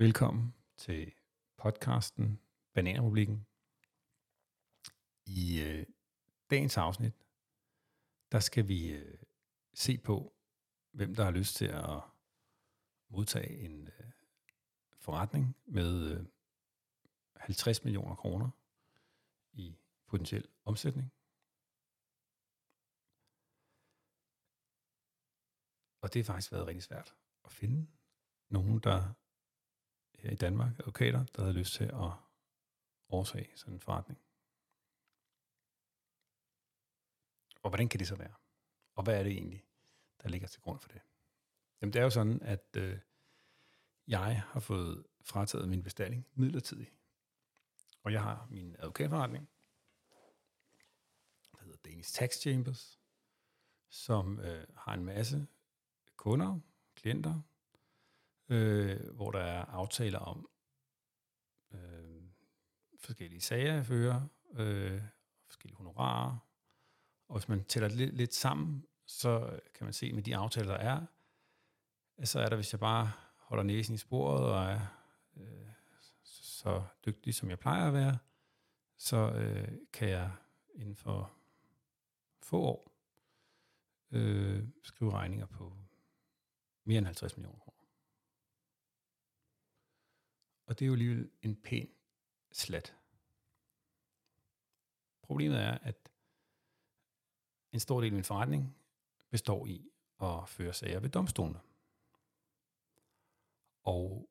Velkommen til podcasten Bananrepublikken. I øh, dagens afsnit, der skal vi øh, se på, hvem der har lyst til at modtage en øh, forretning med øh, 50 millioner kroner i potentiel omsætning. Og det har faktisk været rigtig svært at finde nogen, der her i Danmark, advokater, der havde lyst til at overtage sådan en forretning. Og hvordan kan det så være? Og hvad er det egentlig, der ligger til grund for det? Jamen det er jo sådan, at øh, jeg har fået frataget min bestilling midlertidigt. Og jeg har min advokatforretning, der hedder Danish Tax Chambers, som øh, har en masse kunder, klienter, øh, hvor der er aftaler om øh, forskellige sager, jeg fører, øh, forskellige honorarer. Og hvis man tæller lidt, lidt sammen, så kan man se med de aftaler, der er, så er der, hvis jeg bare holder næsen i sporet og er øh, så dygtig, som jeg plejer at være, så øh, kan jeg inden for få år øh, skrive regninger på mere end 50 millioner kroner. Og det er jo alligevel en pæn slat. Problemet er, at en stor del af min forretning består i at føre sager ved domstolene. Og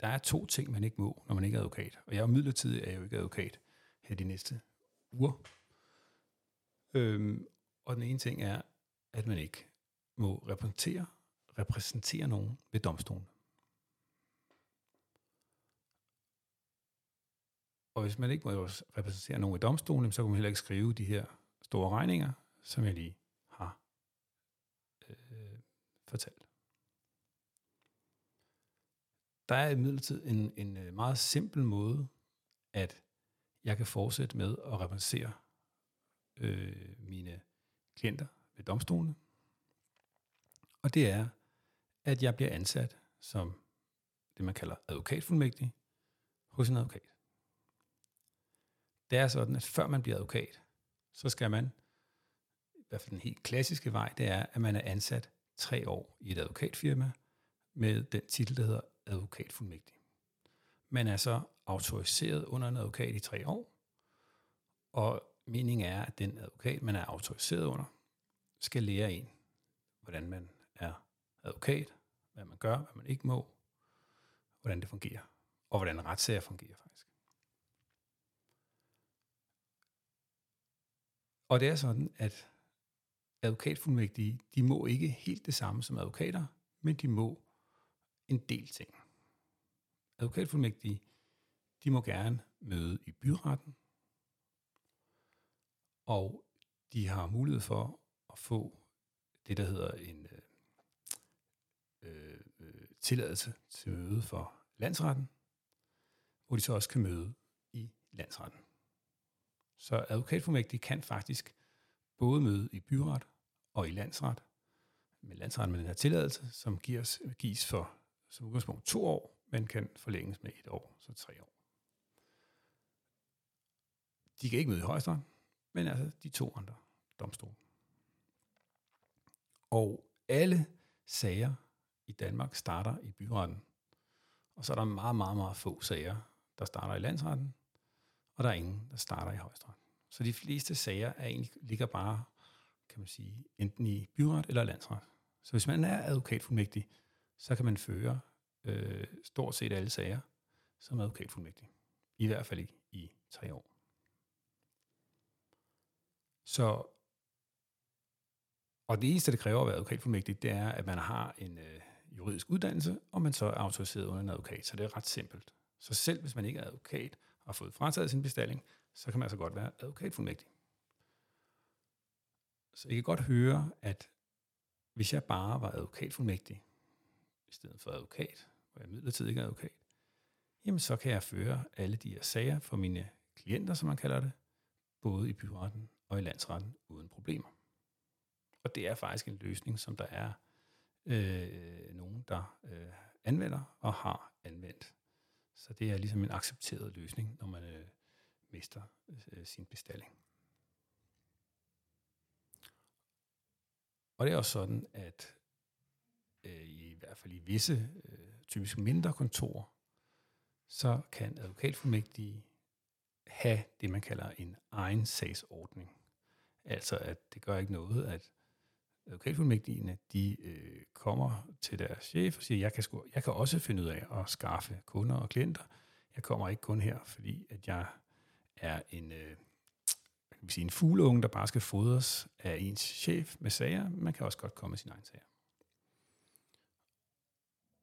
der er to ting, man ikke må, når man ikke er advokat. Og jeg er midlertidig er jo ikke advokat her de næste uger. Øhm, og den ene ting er, at man ikke må repræsentere, repræsentere nogen ved domstolen. Og hvis man ikke må repræsentere nogen i domstolen, så kan man heller ikke skrive de her store regninger, som jeg lige har øh, fortalt. Der er imidlertid en, en øh, meget simpel måde, at jeg kan fortsætte med at repræsentere øh, mine klienter ved domstolene. Og det er, at jeg bliver ansat som det, man kalder advokatfuldmægtig hos en advokat. Det er sådan, at før man bliver advokat, så skal man, i hvert fald den helt klassiske vej, det er, at man er ansat tre år i et advokatfirma med den titel, der hedder advokatfuldmægtig. Man er så autoriseret under en advokat i tre år, og meningen er, at den advokat, man er autoriseret under, skal lære en, hvordan man er advokat, hvad man gør, hvad man ikke må, hvordan det fungerer, og hvordan retssager fungerer faktisk. Og det er sådan, at advokatfuldmægtige, de må ikke helt det samme som advokater, men de må en del ting. Advokatfuldmægtige, de må gerne møde i byretten, og de har mulighed for at få det, der hedder en øh, øh, øh tilladelse til møde for landsretten, hvor de så også kan møde i landsretten. Så advokatfuldmægtige kan faktisk både møde i byret og i landsret, med landsretten med den her tilladelse, som gives, gives for som udgangspunkt to år, men kan forlænges med et år, så tre år. De kan ikke møde i højesteret, men altså de to andre domstole. Og alle sager i Danmark starter i byretten. Og så er der meget, meget, meget få sager, der starter i landsretten, og der er ingen, der starter i højesteret. Så de fleste sager er egentlig, ligger bare, kan man sige, enten i byret eller landsret. Så hvis man er advokatfuldmægtig, så kan man føre øh, stort set alle sager som advokatfuldmægtig. I hvert fald i, i tre år. Så, og det eneste, det kræver at være advokatfuldmægtig, det er, at man har en øh, juridisk uddannelse, og man så er autoriseret under en advokat. Så det er ret simpelt. Så selv hvis man ikke er advokat og fået frataget sin bestilling, så kan man altså godt være advokatfuldmægtig. Så I kan godt høre, at hvis jeg bare var advokatfuldmægtig, i stedet for advokat, hvor jeg midlertidigt ikke er advokat, jamen så kan jeg føre alle de her sager for mine klienter, som man kalder det, både i byretten og i landsretten uden problemer. Og det er faktisk en løsning, som der er øh, nogen, der øh, anvender og har anvendt. Så det er ligesom en accepteret løsning, når man øh, mister øh, sin bestilling. Og det er også sådan, at øh, i hvert fald i visse, øh, typisk mindre kontorer, så kan advokatfuldmægtige have det, man kalder en egen sagsordning. Altså, at det gør ikke noget, at advokatfuldmægtigene, de øh, kommer til deres chef og siger, jeg kan, sku, jeg kan også finde ud af at skaffe kunder og klienter. Jeg kommer ikke kun her, fordi at jeg er en, øh, kan vi sige, en fugleunge, der bare skal fodres af ens chef med sager. Man kan også godt komme med sin egen sager.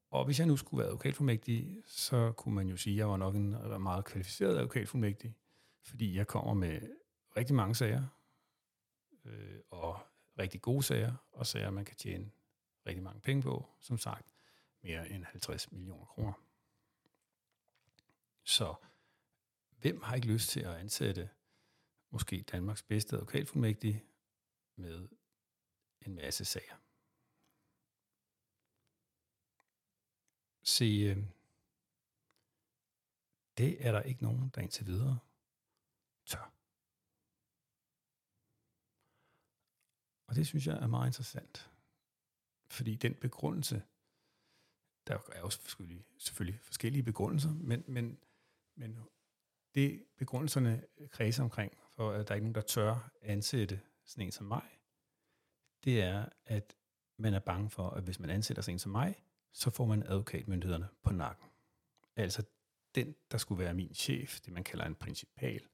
Og hvis jeg nu skulle være advokatfuldmægtig, så kunne man jo sige, at jeg var nok en meget kvalificeret advokatfuldmægtig, fordi jeg kommer med rigtig mange sager, øh, og rigtig gode sager, og sager, man kan tjene rigtig mange penge på, som sagt, mere end 50 millioner kroner. Så hvem har ikke lyst til at ansætte måske Danmarks bedste advokatfuldmægtige med en masse sager? Se, øh, det er der ikke nogen, der indtil videre tør. Og det synes jeg er meget interessant. Fordi den begrundelse, der er jo selvfølgelig, selvfølgelig forskellige begrundelser, men, men, men det begrundelserne kredser omkring, for at der er ikke nogen, der tør ansætte sådan en som mig, det er, at man er bange for, at hvis man ansætter sådan en som mig, så får man advokatmyndighederne på nakken. Altså den, der skulle være min chef, det man kalder en principal,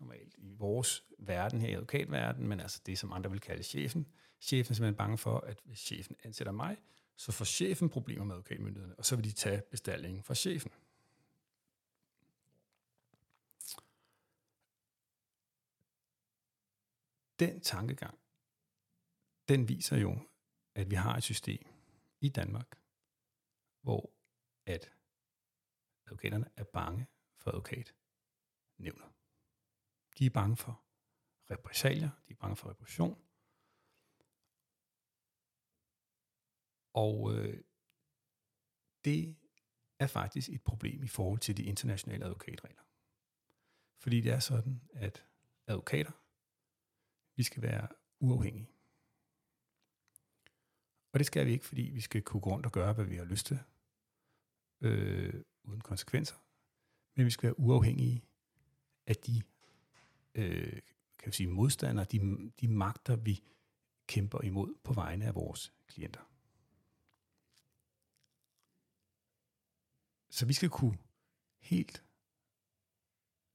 normalt i vores verden her i advokatverdenen, men altså det, som andre vil kalde chefen. Chefen er simpelthen bange for, at hvis chefen ansætter mig, så får chefen problemer med advokatmyndighederne, og så vil de tage bestillingen fra chefen. Den tankegang, den viser jo, at vi har et system i Danmark, hvor at advokaterne er bange for advokatnævnet. De er bange for repræsalier, de er bange for repression. Og øh, det er faktisk et problem i forhold til de internationale advokatregler. Fordi det er sådan, at advokater, vi skal være uafhængige. Og det skal vi ikke, fordi vi skal kunne gå rundt og gøre, hvad vi har lyst til, øh, uden konsekvenser. Men vi skal være uafhængige af de øh, kan vi sige, modstandere, de, de magter, vi kæmper imod på vegne af vores klienter. Så vi skal kunne helt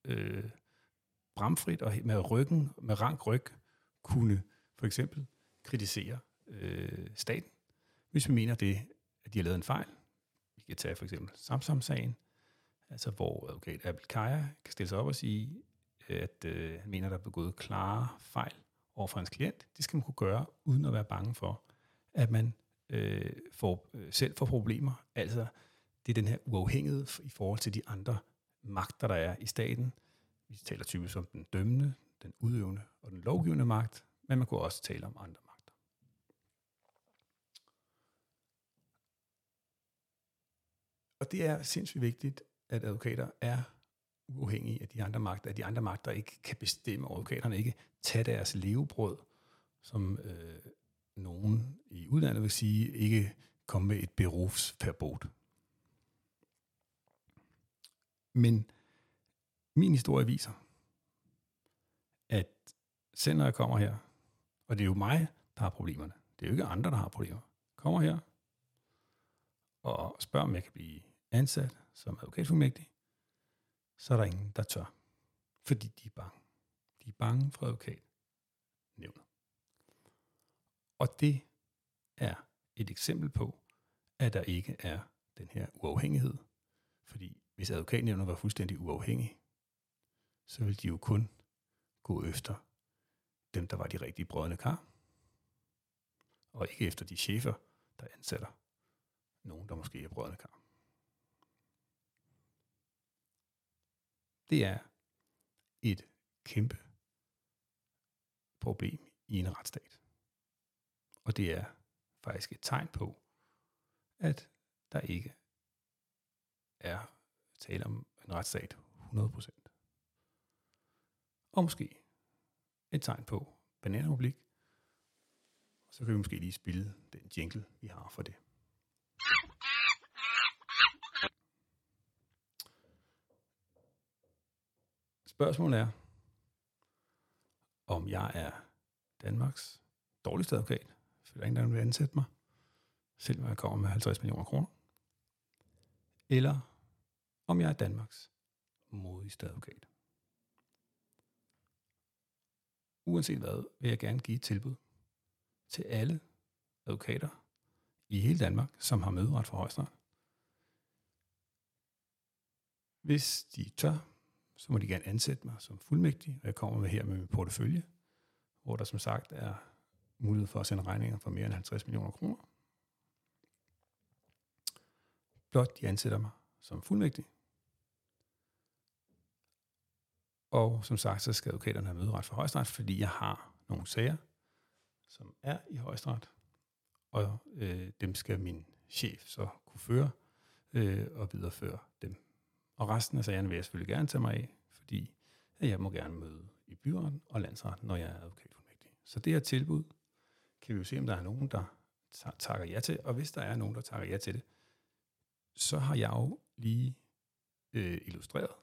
øh, bramfrit og med ryggen, med rank ryg, kunne for eksempel kritisere øh, staten, hvis vi mener det, at de har lavet en fejl. Vi kan tage for eksempel Samsam-sagen, altså hvor advokat Abel Kaja kan stille sig op og sige, at øh, han mener, der er begået klare fejl over for hans klient. Det skal man kunne gøre, uden at være bange for, at man øh, får, øh, selv får problemer. Altså, det er den her uafhængighed i forhold til de andre magter, der er i staten. Vi taler typisk om den dømmende, den udøvende og den lovgivende magt, men man kunne også tale om andre magter. Og det er sindssygt vigtigt, at advokater er uafhængige af de andre magter, at de andre magter ikke kan bestemme, og advokaterne ikke tage deres levebrød, som øh, nogen i udlandet vil sige, ikke komme med et berufsverbot. Men min historie viser, at selv når jeg kommer her, og det er jo mig, der har problemerne, det er jo ikke andre, der har problemer, kommer her og spørger, om jeg kan blive ansat som advokatfuldmægtig, så er der ingen, der tør. Fordi de er bange. De er bange for advokat nævnet. Og det er et eksempel på, at der ikke er den her uafhængighed. Fordi hvis advokatnævnet var fuldstændig uafhængig, så ville de jo kun gå efter dem, der var de rigtige brødende kar, og ikke efter de chefer, der ansætter nogen, der måske er brødende kar. Det er et kæmpe problem i en retsstat. Og det er faktisk et tegn på, at der ikke er tale om en retsstat 100%. Og måske et tegn på bananrepublik. Så kan vi måske lige spille den jingle, vi har for det. Spørgsmålet er, om jeg er Danmarks dårligste advokat, for der er ingen, der vil ansætte mig, selvom jeg kommer med 50 millioner kroner. Eller om jeg er Danmarks modigste advokat. Uanset hvad, vil jeg gerne give et tilbud til alle advokater i hele Danmark, som har møderet for højesteret. Hvis de tør, så må de gerne ansætte mig som fuldmægtig, og jeg kommer med her med min portefølje, hvor der som sagt er mulighed for at sende regninger for mere end 50 millioner kroner. Blot de ansætter mig som fuldmægtig. Og som sagt, så skal advokaterne have møderet for højesteret, fordi jeg har nogle sager, som er i højesteret, og øh, dem skal min chef så kunne føre øh, og videreføre dem. Og resten af sagerne vil jeg selvfølgelig gerne tage mig af, fordi jeg må gerne møde i byretten og landsretten, når jeg er advokatfuldmægtig. Så det her tilbud kan vi jo se, om der er nogen, der takker ja til, og hvis der er nogen, der takker ja til det, så har jeg jo lige øh, illustreret,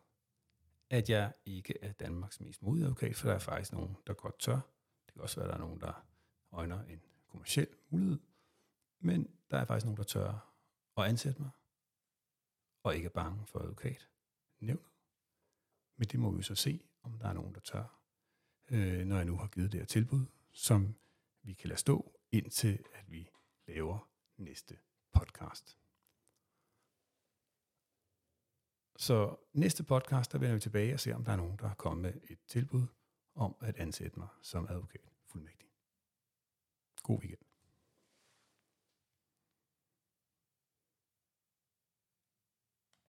at jeg ikke er Danmarks mest modige advokat, for der er faktisk nogen, der godt tør. Det kan også være, at der er nogen, der øjner en kommersiel mulighed, men der er faktisk nogen, der tør at ansætte mig, og ikke er bange for advokat. Nævnet. Men det må vi så se, om der er nogen, der tør, øh, når jeg nu har givet det her tilbud, som vi kan lade stå, indtil at vi laver næste podcast. Så næste podcast, der vender vi tilbage og se, om der er nogen, der har kommet med et tilbud om at ansætte mig som advokat fuldmægtig. God weekend.